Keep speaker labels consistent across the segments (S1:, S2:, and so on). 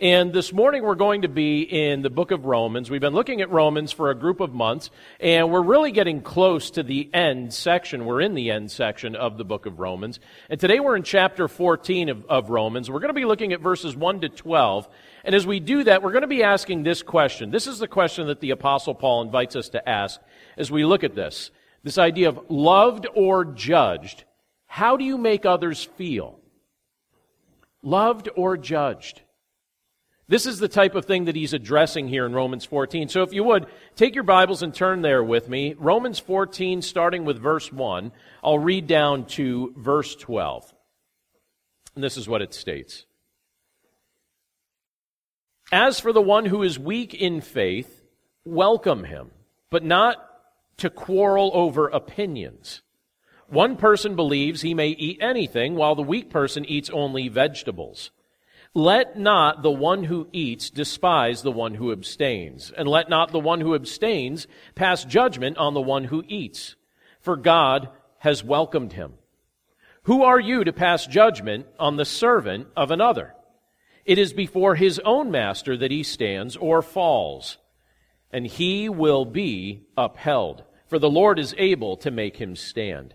S1: And this morning we're going to be in the book of Romans. We've been looking at Romans for a group of months, and we're really getting close to the end section. We're in the end section of the book of Romans. And today we're in chapter 14 of, of Romans. We're going to be looking at verses 1 to 12. And as we do that, we're going to be asking this question. This is the question that the apostle Paul invites us to ask as we look at this. This idea of loved or judged. How do you make others feel? Loved or judged? This is the type of thing that he's addressing here in Romans 14. So if you would, take your Bibles and turn there with me. Romans 14, starting with verse 1. I'll read down to verse 12. And this is what it states. As for the one who is weak in faith, welcome him, but not to quarrel over opinions. One person believes he may eat anything, while the weak person eats only vegetables. Let not the one who eats despise the one who abstains, and let not the one who abstains pass judgment on the one who eats, for God has welcomed him. Who are you to pass judgment on the servant of another? It is before his own master that he stands or falls, and he will be upheld, for the Lord is able to make him stand.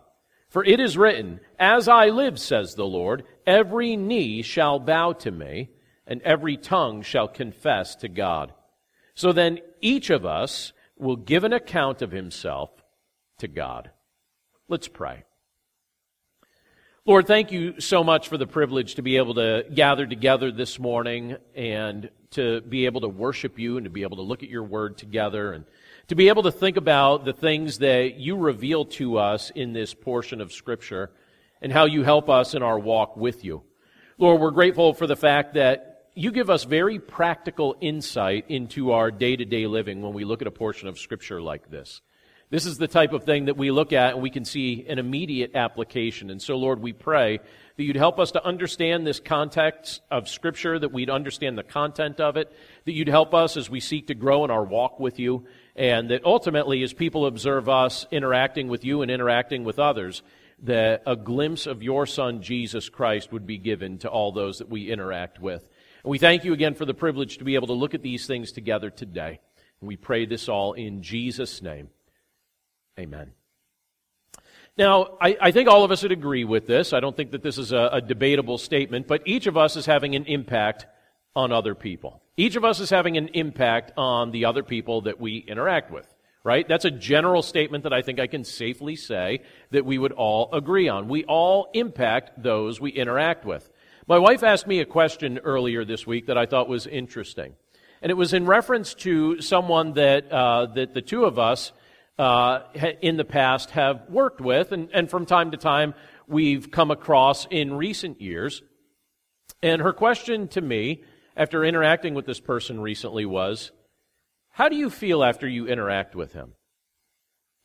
S1: For it is written, As I live, says the Lord, every knee shall bow to me, and every tongue shall confess to God. So then each of us will give an account of himself to God. Let's pray. Lord, thank you so much for the privilege to be able to gather together this morning and to be able to worship you and to be able to look at your word together and to be able to think about the things that you reveal to us in this portion of Scripture and how you help us in our walk with you. Lord, we're grateful for the fact that you give us very practical insight into our day to day living when we look at a portion of Scripture like this. This is the type of thing that we look at and we can see an immediate application. And so, Lord, we pray that you'd help us to understand this context of Scripture, that we'd understand the content of it, that you'd help us as we seek to grow in our walk with you, and that ultimately, as people observe us interacting with you and interacting with others, that a glimpse of your Son, Jesus Christ, would be given to all those that we interact with. And we thank you again for the privilege to be able to look at these things together today. And we pray this all in Jesus' name. Amen. Now, I, I, think all of us would agree with this. I don't think that this is a, a debatable statement, but each of us is having an impact on other people. Each of us is having an impact on the other people that we interact with, right? That's a general statement that I think I can safely say that we would all agree on. We all impact those we interact with. My wife asked me a question earlier this week that I thought was interesting. And it was in reference to someone that, uh, that the two of us uh, in the past have worked with, and, and from time to time we've come across in recent years. And her question to me after interacting with this person recently was, How do you feel after you interact with him?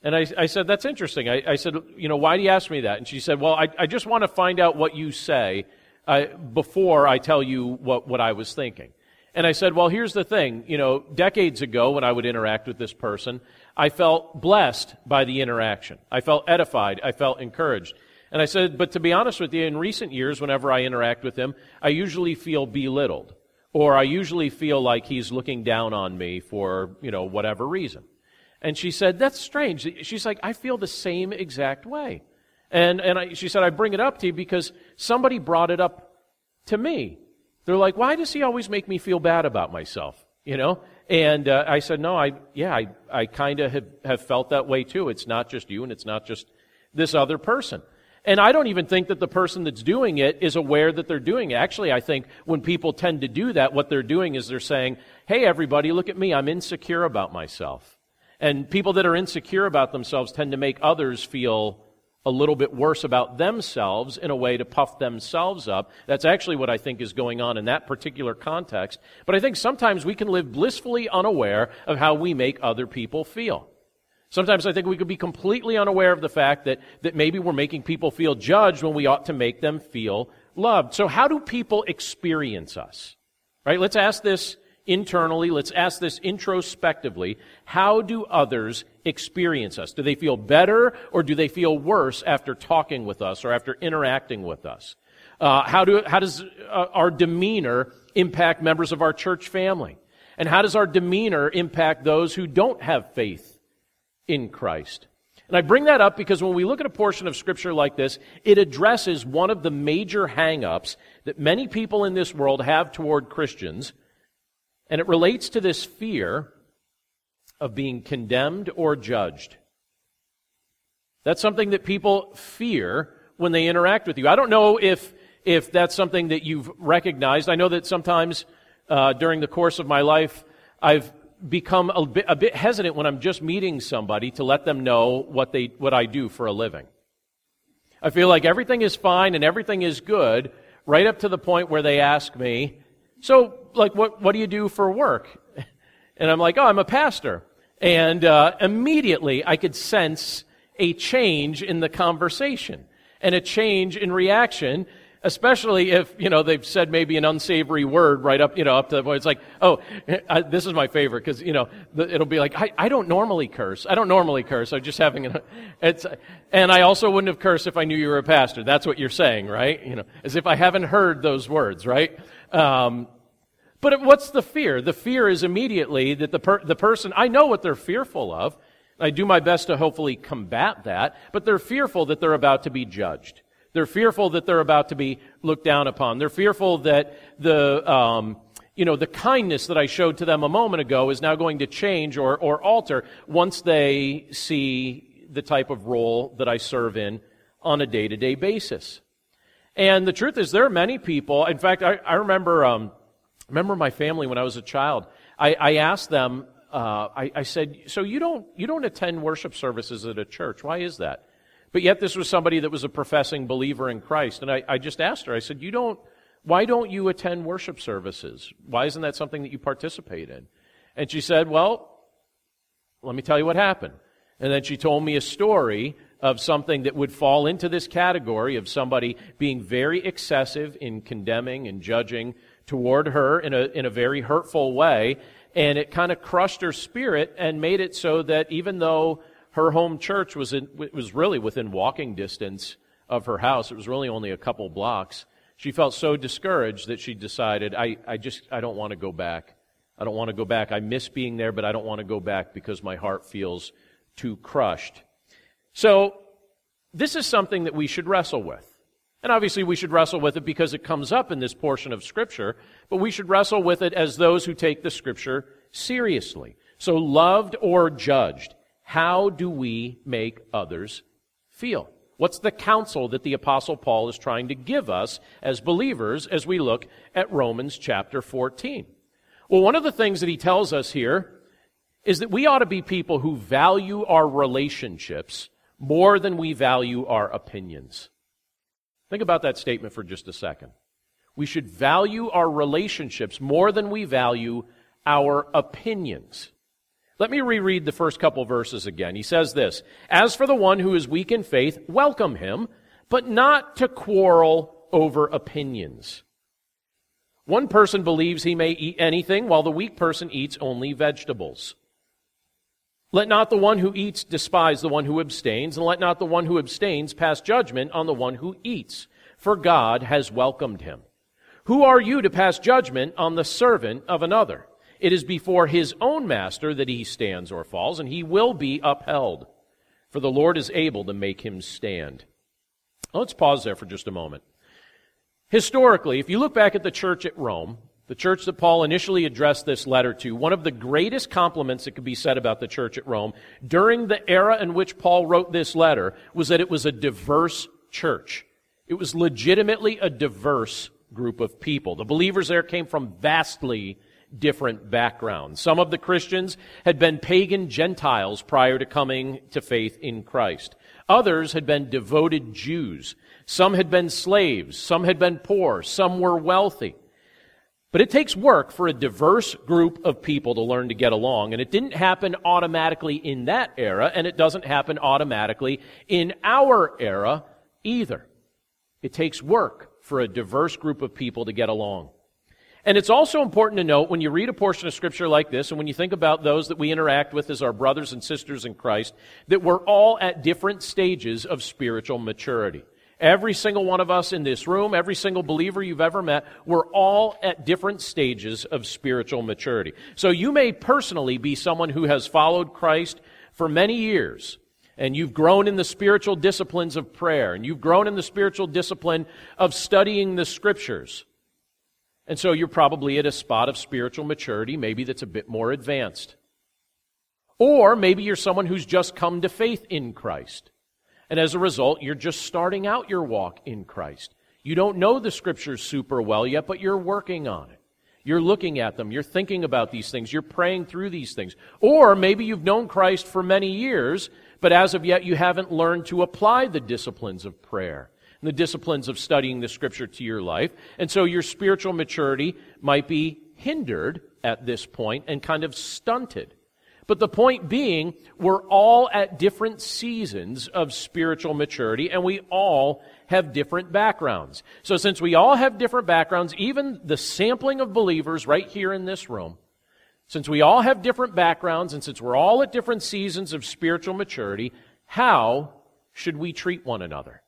S1: And I, I said, That's interesting. I, I, said, You know, why do you ask me that? And she said, Well, I, I just want to find out what you say uh, before I tell you what, what I was thinking. And I said, Well, here's the thing. You know, decades ago, when I would interact with this person, I felt blessed by the interaction. I felt edified. I felt encouraged. And I said, But to be honest with you, in recent years, whenever I interact with him, I usually feel belittled or I usually feel like he's looking down on me for, you know, whatever reason. And she said, That's strange. She's like, I feel the same exact way. And, and I, she said, I bring it up to you because somebody brought it up to me. They're like, Why does he always make me feel bad about myself? You know? And uh, I said, no, I, yeah, I, I kind of have, have felt that way too. It's not just you and it's not just this other person. And I don't even think that the person that's doing it is aware that they're doing it. Actually, I think when people tend to do that, what they're doing is they're saying, hey, everybody, look at me. I'm insecure about myself. And people that are insecure about themselves tend to make others feel a little bit worse about themselves in a way to puff themselves up. That's actually what I think is going on in that particular context. But I think sometimes we can live blissfully unaware of how we make other people feel. Sometimes I think we could be completely unaware of the fact that, that maybe we're making people feel judged when we ought to make them feel loved. So how do people experience us? Right? Let's ask this internally. Let's ask this introspectively. How do others experience us? Do they feel better or do they feel worse after talking with us or after interacting with us? Uh, how, do, how does uh, our demeanor impact members of our church family? And how does our demeanor impact those who don't have faith in Christ? And I bring that up because when we look at a portion of scripture like this, it addresses one of the major hangups that many people in this world have toward Christians and it relates to this fear of being condemned or judged. That's something that people fear when they interact with you. I don't know if, if that's something that you've recognized. I know that sometimes uh, during the course of my life, I've become a bit, a bit hesitant when I'm just meeting somebody to let them know what, they, what I do for a living. I feel like everything is fine and everything is good right up to the point where they ask me, so, like, what, what do you do for work? And I'm like, oh, I'm a pastor. And uh, immediately I could sense a change in the conversation and a change in reaction especially if you know they've said maybe an unsavory word right up you know up to the point it's like oh I, this is my favorite because you know the, it'll be like I, I don't normally curse i don't normally curse i'm just having an it's and i also wouldn't have cursed if i knew you were a pastor that's what you're saying right you know as if i haven't heard those words right um, but what's the fear? The fear is immediately that the, per- the person, I know what they're fearful of. I do my best to hopefully combat that, but they're fearful that they're about to be judged. They're fearful that they're about to be looked down upon. They're fearful that the, um, you know, the kindness that I showed to them a moment ago is now going to change or, or alter once they see the type of role that I serve in on a day to day basis. And the truth is, there are many people. In fact, I, I remember um, remember my family when I was a child. I, I asked them, uh, I, I, said, so you don't, you don't attend worship services at a church. Why is that? But yet this was somebody that was a professing believer in Christ. And I, I just asked her, I said, you don't, why don't you attend worship services? Why isn't that something that you participate in? And she said, well, let me tell you what happened. And then she told me a story of something that would fall into this category of somebody being very excessive in condemning and judging toward her in a, in a very hurtful way. And it kind of crushed her spirit and made it so that even though her home church was, in, was really within walking distance of her house, it was really only a couple blocks, she felt so discouraged that she decided, I, I just, I don't want to go back. I don't want to go back. I miss being there, but I don't want to go back because my heart feels too crushed. So, this is something that we should wrestle with. And obviously, we should wrestle with it because it comes up in this portion of Scripture, but we should wrestle with it as those who take the Scripture seriously. So, loved or judged, how do we make others feel? What's the counsel that the Apostle Paul is trying to give us as believers as we look at Romans chapter 14? Well, one of the things that he tells us here is that we ought to be people who value our relationships more than we value our opinions. Think about that statement for just a second. We should value our relationships more than we value our opinions. Let me reread the first couple verses again. He says this As for the one who is weak in faith, welcome him, but not to quarrel over opinions. One person believes he may eat anything, while the weak person eats only vegetables. Let not the one who eats despise the one who abstains, and let not the one who abstains pass judgment on the one who eats, for God has welcomed him. Who are you to pass judgment on the servant of another? It is before his own master that he stands or falls, and he will be upheld. For the Lord is able to make him stand. Let's pause there for just a moment. Historically, if you look back at the church at Rome, the church that Paul initially addressed this letter to, one of the greatest compliments that could be said about the church at Rome during the era in which Paul wrote this letter was that it was a diverse church. It was legitimately a diverse group of people. The believers there came from vastly different backgrounds. Some of the Christians had been pagan Gentiles prior to coming to faith in Christ. Others had been devoted Jews. Some had been slaves. Some had been poor. Some were wealthy. But it takes work for a diverse group of people to learn to get along, and it didn't happen automatically in that era, and it doesn't happen automatically in our era either. It takes work for a diverse group of people to get along. And it's also important to note when you read a portion of scripture like this, and when you think about those that we interact with as our brothers and sisters in Christ, that we're all at different stages of spiritual maturity. Every single one of us in this room, every single believer you've ever met, we're all at different stages of spiritual maturity. So you may personally be someone who has followed Christ for many years, and you've grown in the spiritual disciplines of prayer, and you've grown in the spiritual discipline of studying the scriptures. And so you're probably at a spot of spiritual maturity, maybe that's a bit more advanced. Or maybe you're someone who's just come to faith in Christ. And as a result, you're just starting out your walk in Christ. You don't know the scriptures super well yet, but you're working on it. You're looking at them. You're thinking about these things. You're praying through these things. Or maybe you've known Christ for many years, but as of yet you haven't learned to apply the disciplines of prayer and the disciplines of studying the scripture to your life. And so your spiritual maturity might be hindered at this point and kind of stunted. But the point being, we're all at different seasons of spiritual maturity, and we all have different backgrounds. So since we all have different backgrounds, even the sampling of believers right here in this room, since we all have different backgrounds, and since we're all at different seasons of spiritual maturity, how should we treat one another?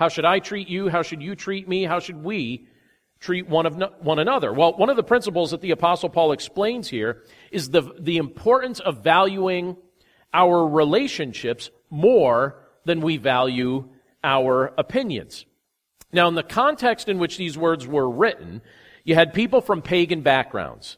S1: How should I treat you? How should you treat me? How should we treat one of no, one another? Well, one of the principles that the apostle Paul explains here is the, the importance of valuing our relationships more than we value our opinions. Now, in the context in which these words were written, you had people from pagan backgrounds.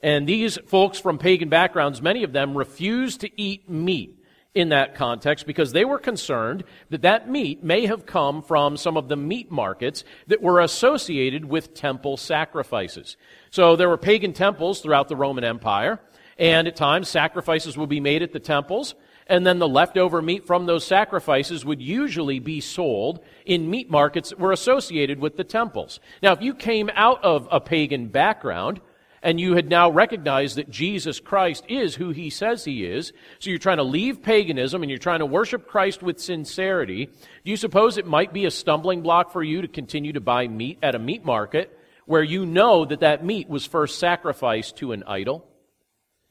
S1: And these folks from pagan backgrounds, many of them refused to eat meat in that context because they were concerned that that meat may have come from some of the meat markets that were associated with temple sacrifices. So there were pagan temples throughout the Roman Empire, and at times sacrifices would be made at the temples, and then the leftover meat from those sacrifices would usually be sold in meat markets that were associated with the temples. Now, if you came out of a pagan background, and you had now recognized that Jesus Christ is who he says he is, so you're trying to leave paganism and you're trying to worship Christ with sincerity, do you suppose it might be a stumbling block for you to continue to buy meat at a meat market where you know that that meat was first sacrificed to an idol?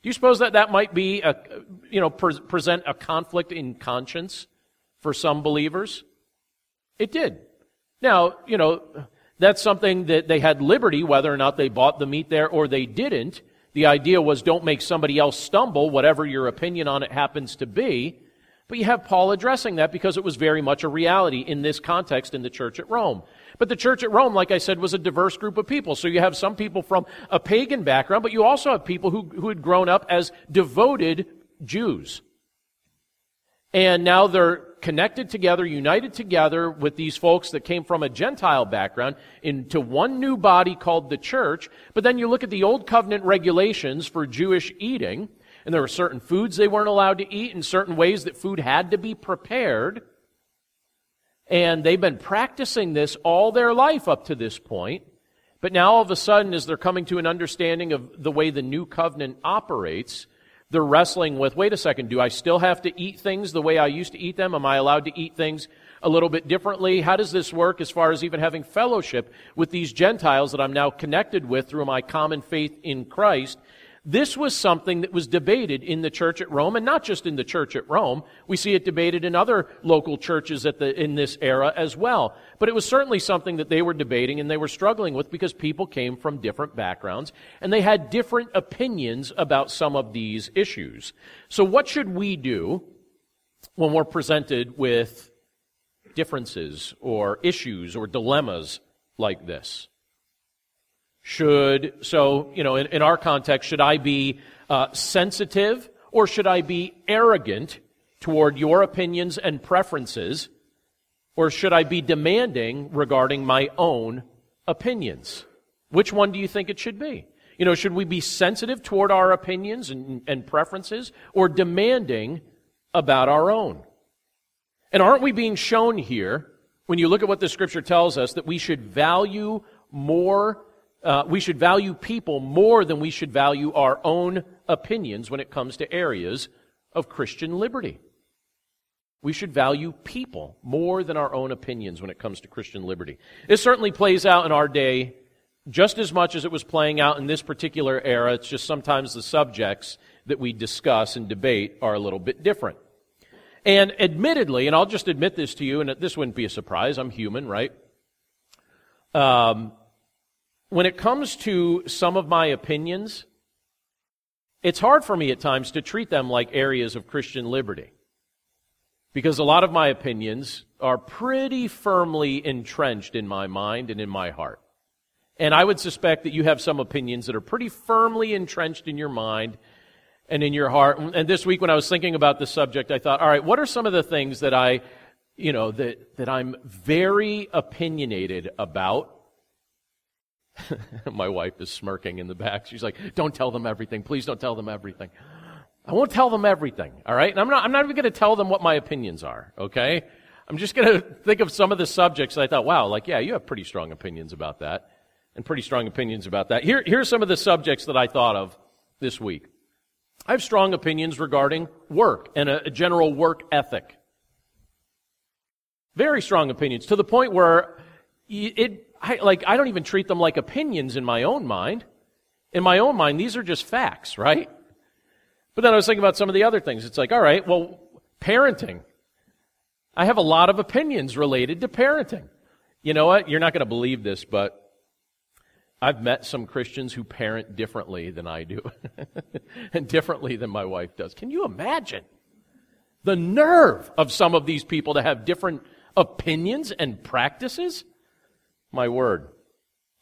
S1: Do you suppose that that might be a, you know, pre- present a conflict in conscience for some believers? It did. Now, you know, that's something that they had liberty, whether or not they bought the meat there or they didn't. The idea was don't make somebody else stumble, whatever your opinion on it happens to be. But you have Paul addressing that because it was very much a reality in this context in the church at Rome. But the church at Rome, like I said, was a diverse group of people. So you have some people from a pagan background, but you also have people who, who had grown up as devoted Jews. And now they're connected together, united together with these folks that came from a Gentile background into one new body called the church. But then you look at the Old Covenant regulations for Jewish eating, and there were certain foods they weren't allowed to eat and certain ways that food had to be prepared. And they've been practicing this all their life up to this point. But now all of a sudden, as they're coming to an understanding of the way the new covenant operates, they're wrestling with wait a second, do I still have to eat things the way I used to eat them? Am I allowed to eat things a little bit differently? How does this work as far as even having fellowship with these Gentiles that I'm now connected with through my common faith in Christ? This was something that was debated in the church at Rome, and not just in the church at Rome. We see it debated in other local churches at the, in this era as well. But it was certainly something that they were debating and they were struggling with because people came from different backgrounds and they had different opinions about some of these issues. So what should we do when we're presented with differences or issues or dilemmas like this? Should, so, you know, in, in our context, should I be uh, sensitive or should I be arrogant toward your opinions and preferences? Or should I be demanding regarding my own opinions? Which one do you think it should be? You know, should we be sensitive toward our opinions and, and preferences or demanding about our own? And aren't we being shown here, when you look at what the scripture tells us, that we should value more, uh, we should value people more than we should value our own opinions when it comes to areas of Christian liberty? We should value people more than our own opinions when it comes to Christian liberty. It certainly plays out in our day just as much as it was playing out in this particular era. It's just sometimes the subjects that we discuss and debate are a little bit different. And admittedly, and I'll just admit this to you, and this wouldn't be a surprise, I'm human, right? Um, when it comes to some of my opinions, it's hard for me at times to treat them like areas of Christian liberty. Because a lot of my opinions are pretty firmly entrenched in my mind and in my heart. And I would suspect that you have some opinions that are pretty firmly entrenched in your mind and in your heart. And this week when I was thinking about this subject, I thought, all right, what are some of the things that I, you know, that, that I'm very opinionated about? my wife is smirking in the back. She's like, don't tell them everything. Please don't tell them everything. I won't tell them everything, all right? And I'm not, I'm not even going to tell them what my opinions are, okay? I'm just going to think of some of the subjects I thought, wow, like, yeah, you have pretty strong opinions about that, and pretty strong opinions about that. Here, here's some of the subjects that I thought of this week. I have strong opinions regarding work and a, a general work ethic. Very strong opinions to the point where it, I, like, I don't even treat them like opinions in my own mind. In my own mind, these are just facts, right? But then I was thinking about some of the other things. It's like, all right, well, parenting. I have a lot of opinions related to parenting. You know what? You're not going to believe this, but I've met some Christians who parent differently than I do, and differently than my wife does. Can you imagine the nerve of some of these people to have different opinions and practices? My word.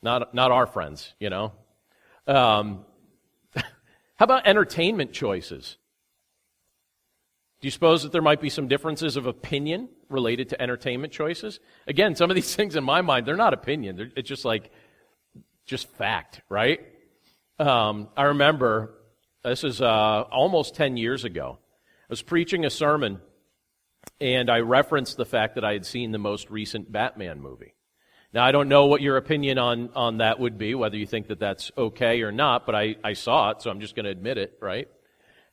S1: Not, not our friends, you know. Um, how about entertainment choices? Do you suppose that there might be some differences of opinion related to entertainment choices? Again, some of these things in my mind, they're not opinion. They're, it's just like, just fact, right? Um, I remember, this is uh, almost 10 years ago. I was preaching a sermon, and I referenced the fact that I had seen the most recent Batman movie. Now, I don't know what your opinion on, on that would be, whether you think that that's okay or not, but I, I saw it, so I'm just going to admit it, right?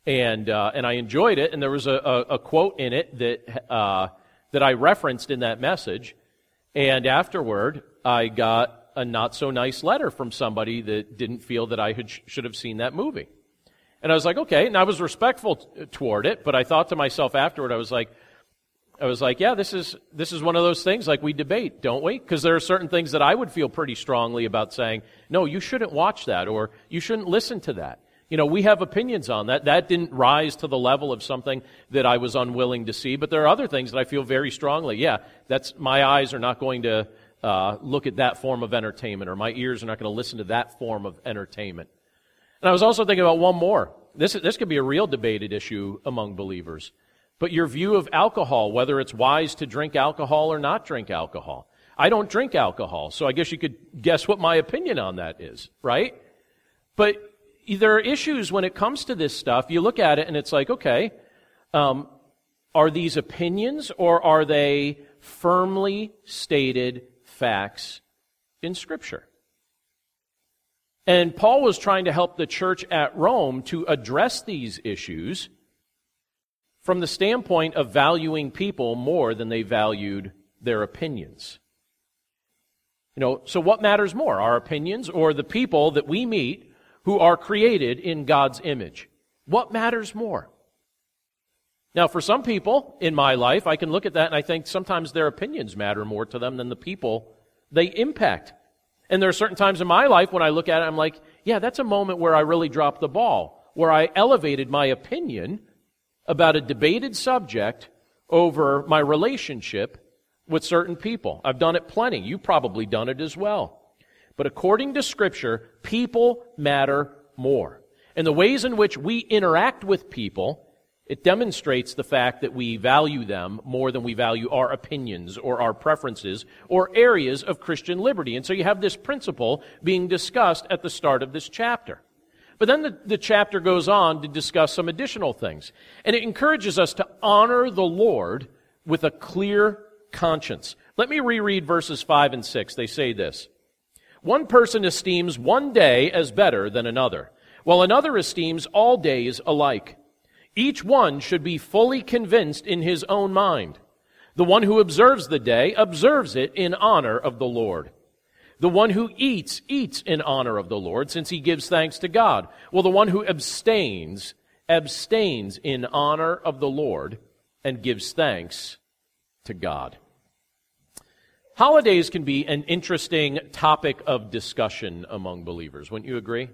S1: And, uh, and I enjoyed it, and there was a, a, a quote in it that, uh, that I referenced in that message. And afterward, I got a not so nice letter from somebody that didn't feel that I had, should have seen that movie. And I was like, okay. And I was respectful t- toward it, but I thought to myself afterward, I was like, I was like, yeah, this is, this is one of those things like we debate, don't we? Because there are certain things that I would feel pretty strongly about saying, no, you shouldn't watch that or you shouldn't listen to that. You know, we have opinions on that. That didn't rise to the level of something that I was unwilling to see, but there are other things that I feel very strongly. Yeah, that's, my eyes are not going to uh, look at that form of entertainment or my ears are not going to listen to that form of entertainment. And I was also thinking about one more. This, this could be a real debated issue among believers. But your view of alcohol, whether it's wise to drink alcohol or not drink alcohol. I don't drink alcohol, so I guess you could guess what my opinion on that is, right? But there are issues when it comes to this stuff. You look at it and it's like, okay, um, are these opinions or are they firmly stated facts in Scripture? And Paul was trying to help the church at Rome to address these issues from the standpoint of valuing people more than they valued their opinions. You know, so what matters more, our opinions or the people that we meet who are created in God's image? What matters more? Now, for some people in my life, I can look at that and I think sometimes their opinions matter more to them than the people they impact. And there are certain times in my life when I look at it, I'm like, yeah, that's a moment where I really dropped the ball, where I elevated my opinion about a debated subject over my relationship with certain people. I've done it plenty. You've probably done it as well. But according to Scripture, people matter more. And the ways in which we interact with people, it demonstrates the fact that we value them more than we value our opinions or our preferences or areas of Christian liberty. And so you have this principle being discussed at the start of this chapter. But then the, the chapter goes on to discuss some additional things. And it encourages us to honor the Lord with a clear conscience. Let me reread verses 5 and 6. They say this. One person esteems one day as better than another, while another esteems all days alike. Each one should be fully convinced in his own mind. The one who observes the day observes it in honor of the Lord. The one who eats, eats in honor of the Lord, since he gives thanks to God. Well, the one who abstains, abstains in honor of the Lord and gives thanks to God. Holidays can be an interesting topic of discussion among believers. Wouldn't you agree?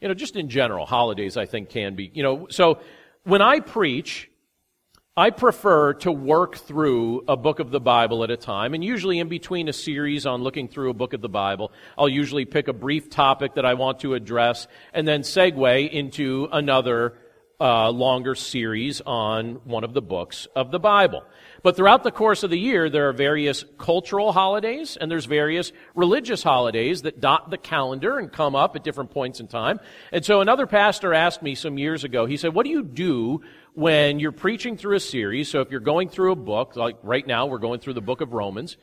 S1: You know, just in general, holidays I think can be, you know, so when I preach, I prefer to work through a book of the Bible at a time, and usually in between a series on looking through a book of the Bible, I'll usually pick a brief topic that I want to address and then segue into another uh, longer series on one of the books of the Bible. But throughout the course of the year, there are various cultural holidays and there's various religious holidays that dot the calendar and come up at different points in time. And so another pastor asked me some years ago, he said, what do you do when you're preaching through a series? So if you're going through a book, like right now we're going through the book of Romans,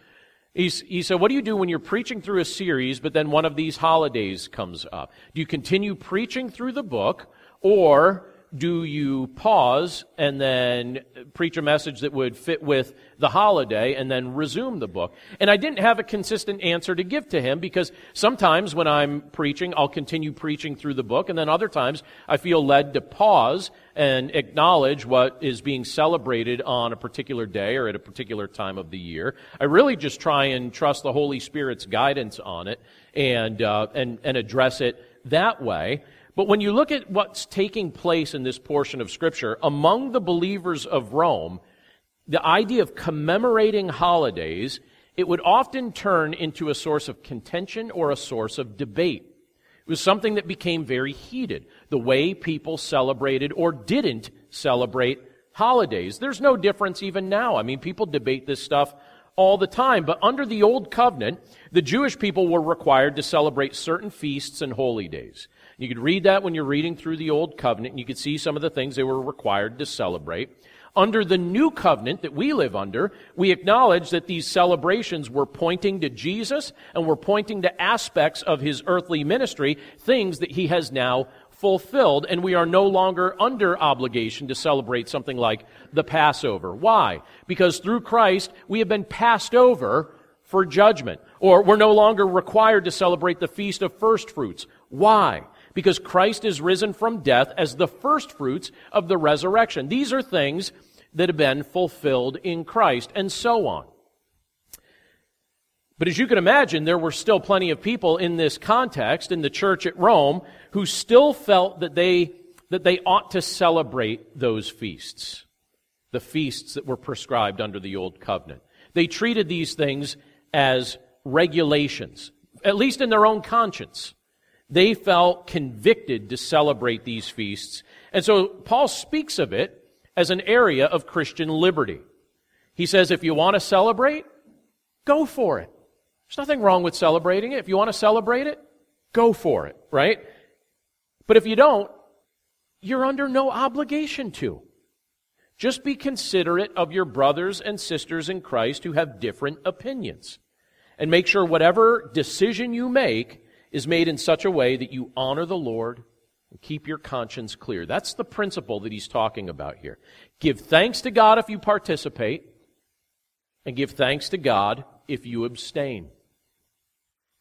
S1: He's, he said, what do you do when you're preaching through a series, but then one of these holidays comes up? Do you continue preaching through the book, or do you pause and then preach a message that would fit with the holiday and then resume the book? And I didn't have a consistent answer to give to him because sometimes when I'm preaching, I'll continue preaching through the book, and then other times I feel led to pause and acknowledge what is being celebrated on a particular day or at a particular time of the year. I really just try and trust the Holy Spirit's guidance on it and, uh, and, and address it that way. But when you look at what's taking place in this portion of Scripture, among the believers of Rome, the idea of commemorating holidays, it would often turn into a source of contention or a source of debate. It was something that became very heated, the way people celebrated or didn't celebrate holidays. There's no difference even now. I mean, people debate this stuff all the time, but under the Old Covenant, the Jewish people were required to celebrate certain feasts and holy days. You could read that when you're reading through the Old Covenant, and you could see some of the things they were required to celebrate. Under the new covenant that we live under, we acknowledge that these celebrations were pointing to Jesus and were pointing to aspects of his earthly ministry, things that he has now fulfilled, and we are no longer under obligation to celebrate something like the Passover. Why? Because through Christ, we have been passed over for judgment. Or we're no longer required to celebrate the Feast of First Fruits. Why? Because Christ is risen from death as the first fruits of the resurrection. These are things that have been fulfilled in Christ, and so on. But as you can imagine, there were still plenty of people in this context, in the church at Rome, who still felt that they, that they ought to celebrate those feasts, the feasts that were prescribed under the Old Covenant. They treated these things as regulations, at least in their own conscience. They felt convicted to celebrate these feasts. And so Paul speaks of it as an area of Christian liberty. He says, if you want to celebrate, go for it. There's nothing wrong with celebrating it. If you want to celebrate it, go for it, right? But if you don't, you're under no obligation to. Just be considerate of your brothers and sisters in Christ who have different opinions. And make sure whatever decision you make is made in such a way that you honor the Lord and keep your conscience clear. That's the principle that he's talking about here. Give thanks to God if you participate, and give thanks to God if you abstain.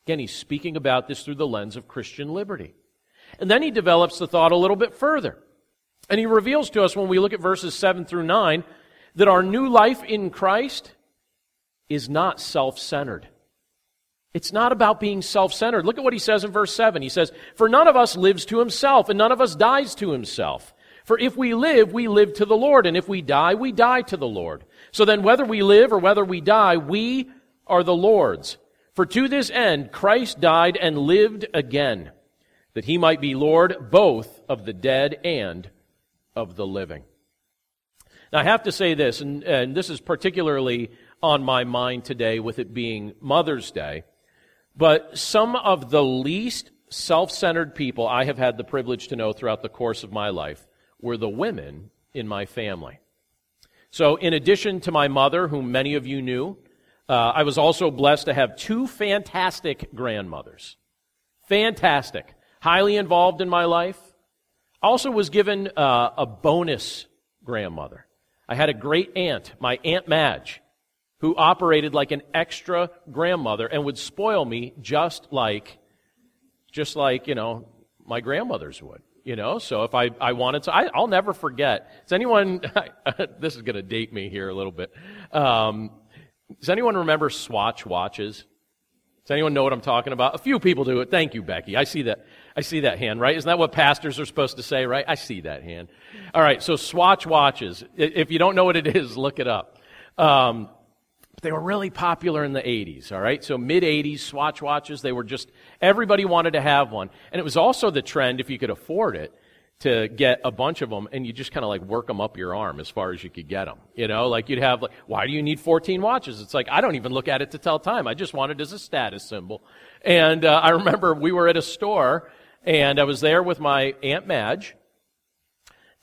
S1: Again, he's speaking about this through the lens of Christian liberty. And then he develops the thought a little bit further. And he reveals to us when we look at verses 7 through 9 that our new life in Christ is not self centered. It's not about being self centered. Look at what he says in verse 7. He says, For none of us lives to himself, and none of us dies to himself. For if we live, we live to the Lord, and if we die, we die to the Lord. So then, whether we live or whether we die, we are the Lord's. For to this end Christ died and lived again, that he might be Lord both of the dead and of the living. Now, I have to say this, and, and this is particularly on my mind today with it being Mother's Day, but some of the least self centered people I have had the privilege to know throughout the course of my life were the women in my family. So, in addition to my mother, whom many of you knew, uh, I was also blessed to have two fantastic grandmothers. Fantastic. Highly involved in my life. Also was given uh, a bonus grandmother. I had a great aunt, my Aunt Madge, who operated like an extra grandmother and would spoil me just like, just like, you know, my grandmothers would. You know, so if I, I wanted to, I, will never forget. Does anyone, this is going to date me here a little bit. Um, does anyone remember Swatch watches? Does anyone know what I'm talking about? A few people do it. Thank you, Becky. I see that. I see that hand, right? Isn't that what pastors are supposed to say, right? I see that hand. All right. So Swatch watches. If you don't know what it is, look it up. Um, they were really popular in the 80s, all right? So mid 80s Swatch watches, they were just, everybody wanted to have one. And it was also the trend, if you could afford it, to get a bunch of them and you just kind of like work them up your arm as far as you could get them. You know, like you'd have like, why do you need 14 watches? It's like, I don't even look at it to tell time. I just want it as a status symbol. And uh, I remember we were at a store and I was there with my Aunt Madge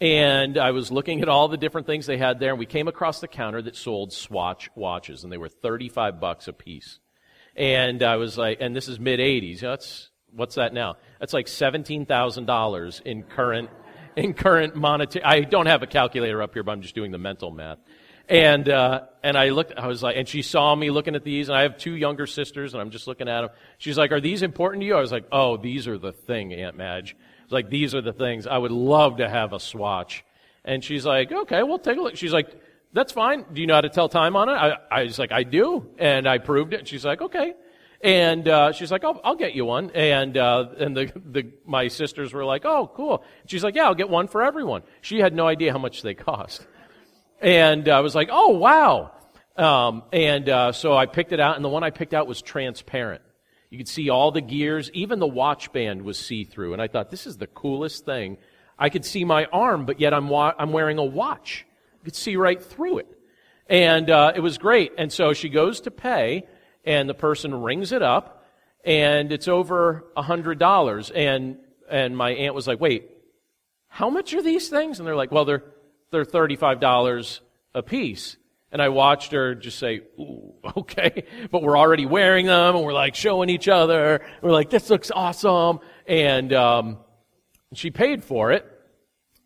S1: and I was looking at all the different things they had there and we came across the counter that sold Swatch watches and they were 35 bucks a piece. And I was like, and this is mid 80s. That's, what's that now? That's like $17,000 in current, in current monetary. I don't have a calculator up here, but I'm just doing the mental math. And, uh, and I looked, I was like, and she saw me looking at these, and I have two younger sisters, and I'm just looking at them. She's like, Are these important to you? I was like, Oh, these are the thing, Aunt Madge. Like, These are the things. I would love to have a swatch. And she's like, Okay, we'll take a look. She's like, That's fine. Do you know how to tell time on it? I, I was like, I do. And I proved it. And she's like, Okay. And uh, she's like, "Oh, I'll get you one." And uh, and the, the my sisters were like, "Oh, cool." She's like, "Yeah, I'll get one for everyone." She had no idea how much they cost, and I was like, "Oh, wow!" Um, and uh, so I picked it out, and the one I picked out was transparent. You could see all the gears, even the watch band was see through. And I thought, this is the coolest thing. I could see my arm, but yet I'm wa- I'm wearing a watch. You could see right through it, and uh, it was great. And so she goes to pay and the person rings it up, and it's over a hundred dollars. And and my aunt was like, "Wait, how much are these things?" And they're like, "Well, they're they're thirty five dollars a piece." And I watched her just say, Ooh, okay, but we're already wearing them, and we're like showing each other. We're like, this looks awesome, and um, she paid for it.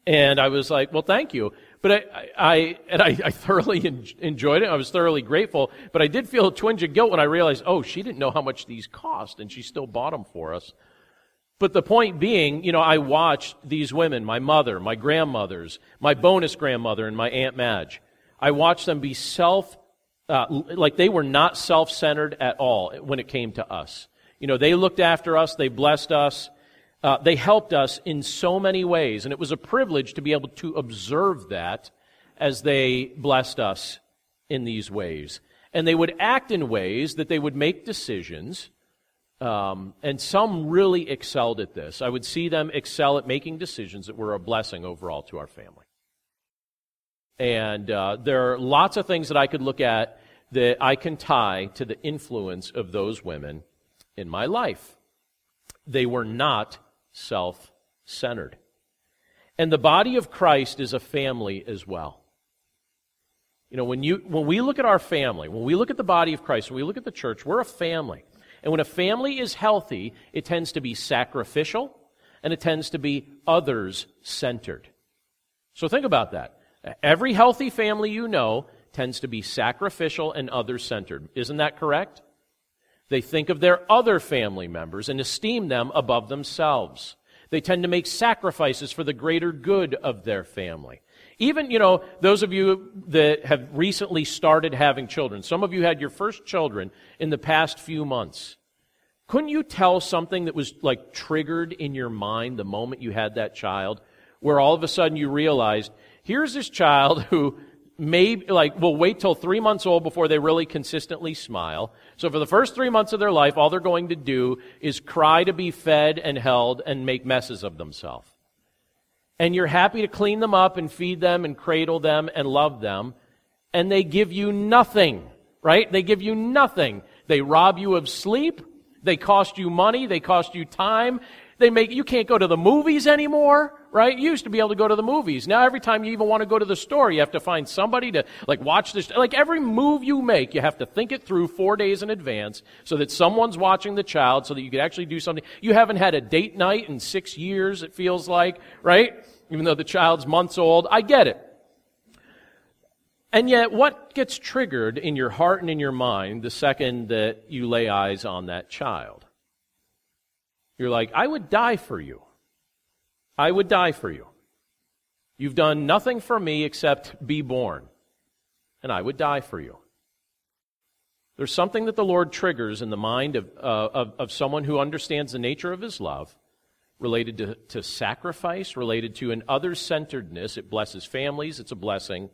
S1: And I was like, well, thank you. But I, I and I, I thoroughly enjoyed it. I was thoroughly grateful. But I did feel a twinge of guilt when I realized, oh, she didn't know how much these cost, and she still bought them for us. But the point being, you know, I watched these women, my mother, my grandmothers, my bonus grandmother, and my Aunt Madge. I watched them be self, uh, like they were not self centered at all when it came to us. You know, they looked after us, they blessed us, uh, they helped us in so many ways, and it was a privilege to be able to observe that as they blessed us in these ways. And they would act in ways that they would make decisions, um, and some really excelled at this. I would see them excel at making decisions that were a blessing overall to our family. And uh, there are lots of things that I could look at that I can tie to the influence of those women in my life. They were not self centered. And the body of Christ is a family as well. You know, when, you, when we look at our family, when we look at the body of Christ, when we look at the church, we're a family. And when a family is healthy, it tends to be sacrificial and it tends to be others centered. So think about that. Every healthy family you know tends to be sacrificial and others centered. Isn't that correct? They think of their other family members and esteem them above themselves. They tend to make sacrifices for the greater good of their family. Even, you know, those of you that have recently started having children, some of you had your first children in the past few months. Couldn't you tell something that was like triggered in your mind the moment you had that child, where all of a sudden you realized, here's this child who maybe like will wait till three months old before they really consistently smile. So for the first three months of their life, all they're going to do is cry to be fed and held and make messes of themselves. And you're happy to clean them up and feed them and cradle them and love them. And they give you nothing, right? They give you nothing. They rob you of sleep. They cost you money. They cost you time. They make, you can't go to the movies anymore, right? You used to be able to go to the movies. Now every time you even want to go to the store, you have to find somebody to, like, watch this. Like, every move you make, you have to think it through four days in advance so that someone's watching the child so that you can actually do something. You haven't had a date night in six years, it feels like, right? Even though the child's months old. I get it. And yet, what gets triggered in your heart and in your mind the second that you lay eyes on that child? You're like, I would die for you. I would die for you. You've done nothing for me except be born, and I would die for you. There's something that the Lord triggers in the mind of, uh, of, of, someone who understands the nature of his love, related to, to sacrifice, related to an other centeredness. It blesses families, it's a blessing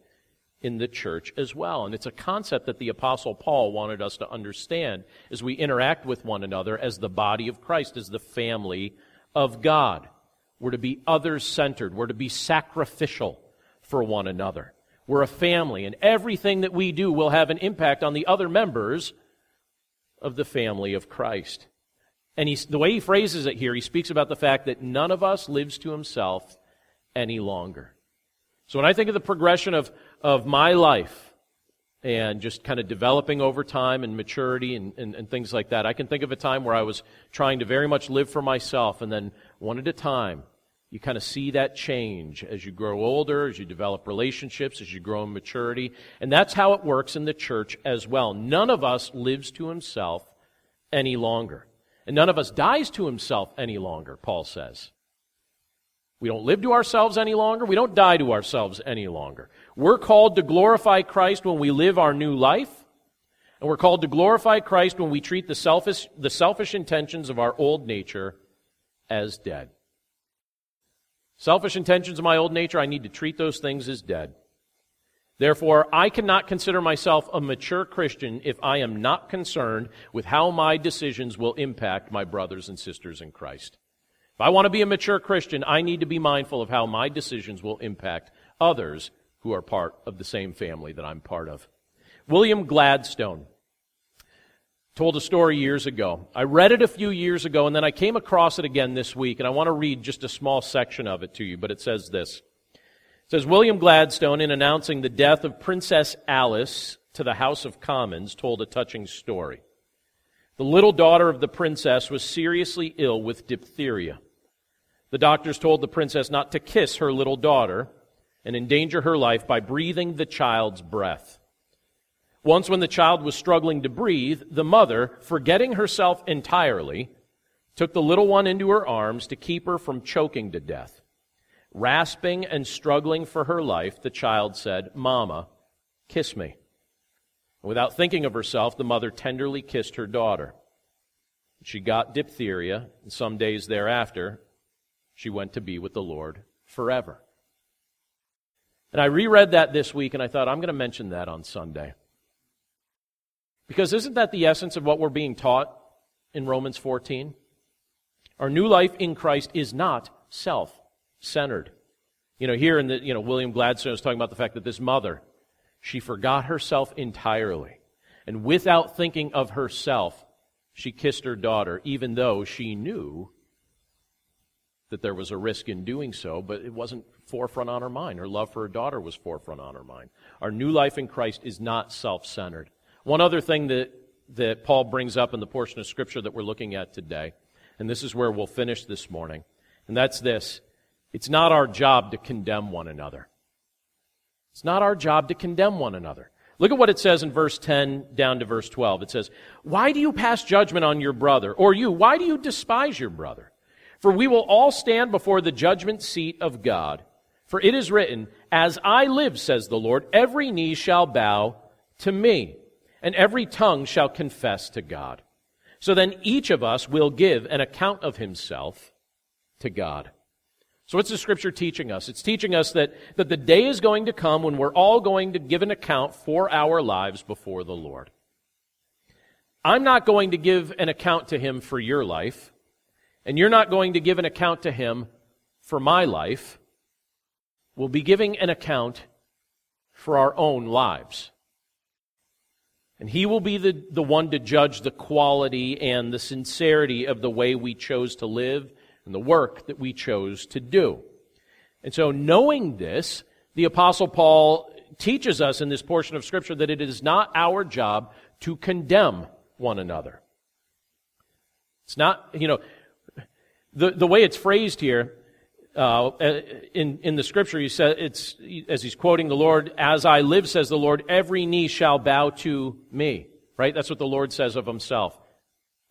S1: in the church as well. And it's a concept that the Apostle Paul wanted us to understand as we interact with one another as the body of Christ, as the family of God. We're to be others centered, we're to be sacrificial for one another. We're a family, and everything that we do will have an impact on the other members of the family of Christ. And he, the way he phrases it here, he speaks about the fact that none of us lives to himself any longer. So when I think of the progression of, of my life and just kind of developing over time and maturity and, and, and things like that, I can think of a time where I was trying to very much live for myself, and then one at a time, you kind of see that change as you grow older, as you develop relationships, as you grow in maturity. And that's how it works in the church as well. None of us lives to himself any longer. And none of us dies to himself any longer, Paul says. We don't live to ourselves any longer. We don't die to ourselves any longer. We're called to glorify Christ when we live our new life. And we're called to glorify Christ when we treat the selfish, the selfish intentions of our old nature as dead. Selfish intentions of my old nature, I need to treat those things as dead. Therefore, I cannot consider myself a mature Christian if I am not concerned with how my decisions will impact my brothers and sisters in Christ. I want to be a mature Christian, I need to be mindful of how my decisions will impact others who are part of the same family that I'm part of. William Gladstone told a story years ago. I read it a few years ago, and then I came across it again this week, and I want to read just a small section of it to you, but it says this. It says William Gladstone, in announcing the death of Princess Alice to the House of Commons, told a touching story. The little daughter of the princess was seriously ill with diphtheria. The doctors told the princess not to kiss her little daughter and endanger her life by breathing the child's breath. Once, when the child was struggling to breathe, the mother, forgetting herself entirely, took the little one into her arms to keep her from choking to death. Rasping and struggling for her life, the child said, Mama, kiss me. Without thinking of herself, the mother tenderly kissed her daughter. She got diphtheria, and some days thereafter, she went to be with the Lord forever. And I reread that this week and I thought, I'm going to mention that on Sunday. Because isn't that the essence of what we're being taught in Romans 14? Our new life in Christ is not self centered. You know, here in the, you know, William Gladstone is talking about the fact that this mother, she forgot herself entirely. And without thinking of herself, she kissed her daughter, even though she knew that there was a risk in doing so, but it wasn't forefront on her mind. Her love for her daughter was forefront on her mind. Our new life in Christ is not self centered. One other thing that, that Paul brings up in the portion of Scripture that we're looking at today, and this is where we'll finish this morning, and that's this it's not our job to condemn one another. It's not our job to condemn one another. Look at what it says in verse 10 down to verse 12. It says, Why do you pass judgment on your brother? Or you, why do you despise your brother? For we will all stand before the judgment seat of God. For it is written, As I live, says the Lord, every knee shall bow to me, and every tongue shall confess to God. So then each of us will give an account of himself to God. So what's the scripture teaching us? It's teaching us that, that the day is going to come when we're all going to give an account for our lives before the Lord. I'm not going to give an account to him for your life, and you're not going to give an account to him for my life. We'll be giving an account for our own lives. And he will be the, the one to judge the quality and the sincerity of the way we chose to live and the work that we chose to do. And so, knowing this, the Apostle Paul teaches us in this portion of Scripture that it is not our job to condemn one another. It's not, you know, the, the way it's phrased here uh, in, in the Scripture, he says, it's, as he's quoting the Lord, as I live, says the Lord, every knee shall bow to me. Right? That's what the Lord says of himself.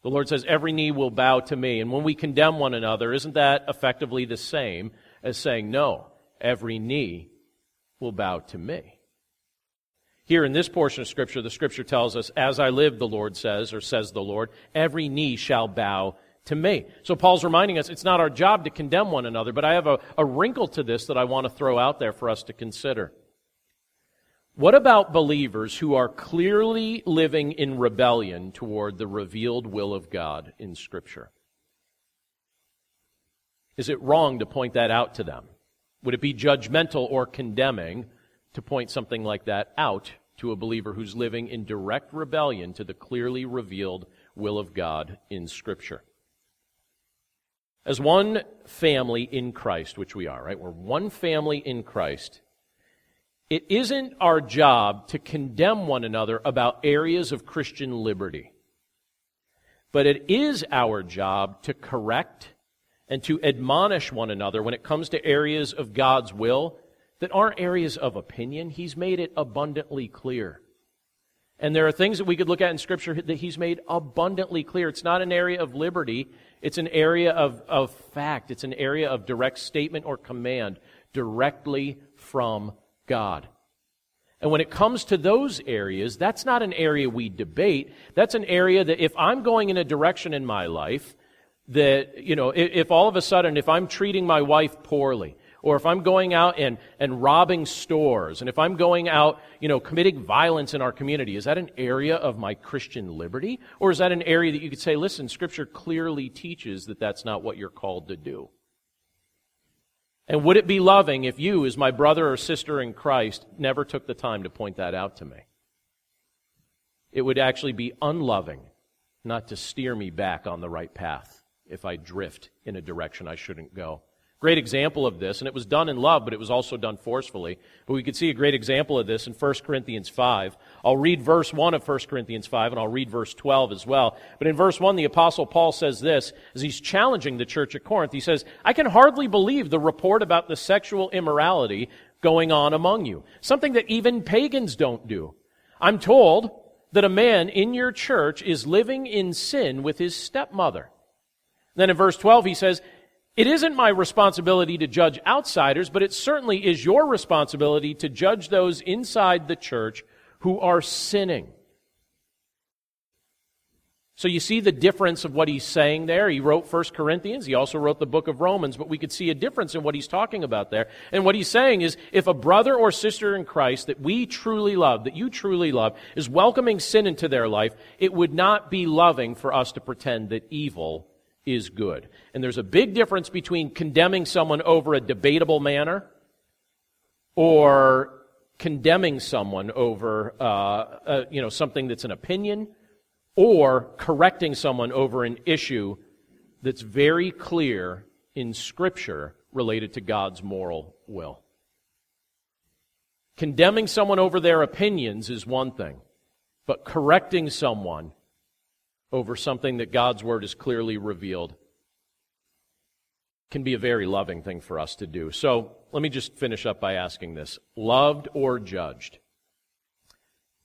S1: The Lord says, Every knee will bow to me. And when we condemn one another, isn't that effectively the same as saying, No, every knee will bow to me? Here in this portion of Scripture, the Scripture tells us, As I live, the Lord says, or says the Lord, every knee shall bow to me. So Paul's reminding us it's not our job to condemn one another, but I have a, a wrinkle to this that I want to throw out there for us to consider. What about believers who are clearly living in rebellion toward the revealed will of God in Scripture? Is it wrong to point that out to them? Would it be judgmental or condemning to point something like that out to a believer who's living in direct rebellion to the clearly revealed will of God in Scripture? As one family in Christ, which we are, right? We're one family in Christ. It isn't our job to condemn one another about areas of Christian liberty. But it is our job to correct and to admonish one another when it comes to areas of God's will that aren't areas of opinion. He's made it abundantly clear. And there are things that we could look at in Scripture that He's made abundantly clear. It's not an area of liberty, it's an area of, of fact, it's an area of direct statement or command directly from God. And when it comes to those areas, that's not an area we debate. That's an area that if I'm going in a direction in my life that, you know, if, all of a sudden, if I'm treating my wife poorly, or if I'm going out and, and robbing stores, and if I'm going out, you know, committing violence in our community, is that an area of my Christian liberty? Or is that an area that you could say, listen, Scripture clearly teaches that that's not what you're called to do? And would it be loving if you, as my brother or sister in Christ, never took the time to point that out to me? It would actually be unloving not to steer me back on the right path if I drift in a direction I shouldn't go. Great example of this, and it was done in love, but it was also done forcefully. But we could see a great example of this in 1 Corinthians 5. I'll read verse 1 of 1 Corinthians 5, and I'll read verse 12 as well. But in verse 1, the Apostle Paul says this, as he's challenging the church at Corinth. He says, I can hardly believe the report about the sexual immorality going on among you, something that even pagans don't do. I'm told that a man in your church is living in sin with his stepmother. Then in verse 12, he says, it isn't my responsibility to judge outsiders, but it certainly is your responsibility to judge those inside the church who are sinning. So you see the difference of what he's saying there. He wrote 1 Corinthians. He also wrote the book of Romans, but we could see a difference in what he's talking about there. And what he's saying is if a brother or sister in Christ that we truly love, that you truly love, is welcoming sin into their life, it would not be loving for us to pretend that evil is good. And there's a big difference between condemning someone over a debatable manner or condemning someone over uh, uh, you know something that's an opinion or correcting someone over an issue that's very clear in scripture related to God's moral will. Condemning someone over their opinions is one thing, but correcting someone over something that God's Word has clearly revealed can be a very loving thing for us to do. So let me just finish up by asking this loved or judged?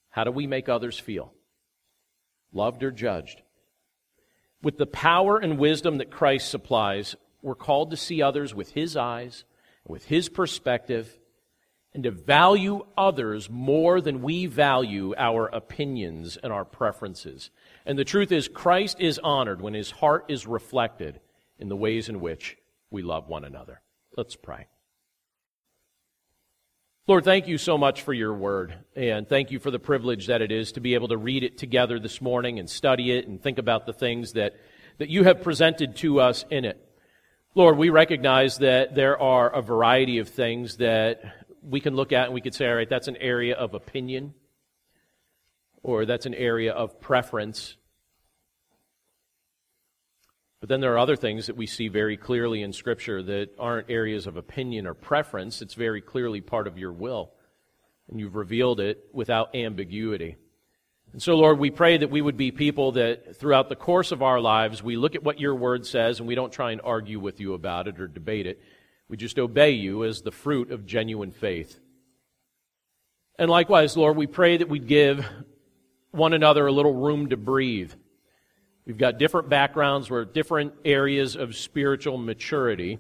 S1: How do we make others feel? Loved or judged? With the power and wisdom that Christ supplies, we're called to see others with His eyes, with His perspective, and to value others more than we value our opinions and our preferences. And the truth is, Christ is honored when his heart is reflected in the ways in which we love one another. Let's pray. Lord, thank you so much for your word, and thank you for the privilege that it is to be able to read it together this morning and study it and think about the things that, that you have presented to us in it. Lord, we recognize that there are a variety of things that we can look at and we could say, all right, that's an area of opinion, or that's an area of preference. But then there are other things that we see very clearly in Scripture that aren't areas of opinion or preference. It's very clearly part of your will. And you've revealed it without ambiguity. And so, Lord, we pray that we would be people that throughout the course of our lives, we look at what your word says and we don't try and argue with you about it or debate it. We just obey you as the fruit of genuine faith. And likewise, Lord, we pray that we'd give one another a little room to breathe. We've got different backgrounds, we're different areas of spiritual maturity.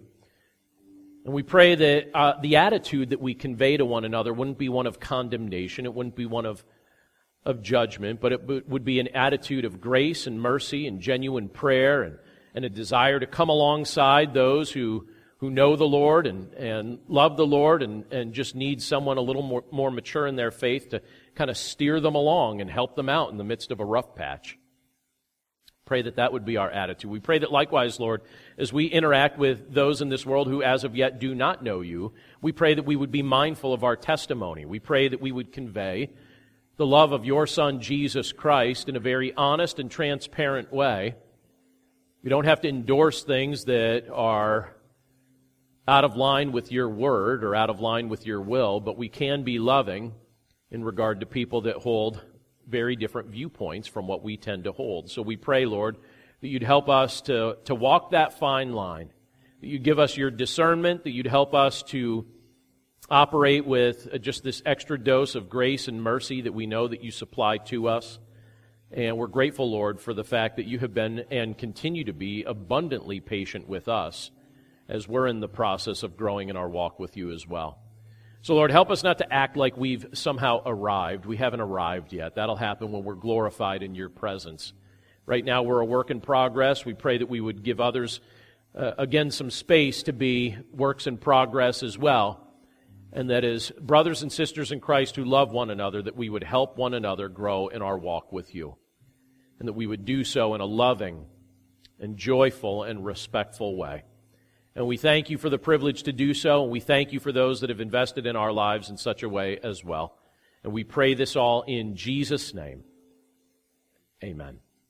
S1: And we pray that uh, the attitude that we convey to one another wouldn't be one of condemnation, it wouldn't be one of of judgment, but it would be an attitude of grace and mercy and genuine prayer and, and a desire to come alongside those who, who know the Lord and, and love the Lord and, and just need someone a little more, more mature in their faith to kind of steer them along and help them out in the midst of a rough patch. Pray that that would be our attitude. We pray that likewise, Lord, as we interact with those in this world who as of yet do not know you, we pray that we would be mindful of our testimony. We pray that we would convey the love of your Son, Jesus Christ, in a very honest and transparent way. We don't have to endorse things that are out of line with your word or out of line with your will, but we can be loving in regard to people that hold very different viewpoints from what we tend to hold. So we pray, Lord, that you'd help us to, to walk that fine line, that you'd give us your discernment, that you'd help us to operate with uh, just this extra dose of grace and mercy that we know that you supply to us. And we're grateful, Lord, for the fact that you have been and continue to be abundantly patient with us as we're in the process of growing in our walk with you as well. So, Lord, help us not to act like we've somehow arrived. We haven't arrived yet. That'll happen when we're glorified in your presence. Right now, we're a work in progress. We pray that we would give others, uh, again, some space to be works in progress as well and that is brothers and sisters in Christ who love one another, that we would help one another grow in our walk with you. And that we would do so in a loving and joyful and respectful way. And we thank you for the privilege to do so, and we thank you for those that have invested in our lives in such a way as well. And we pray this all in Jesus' name. Amen.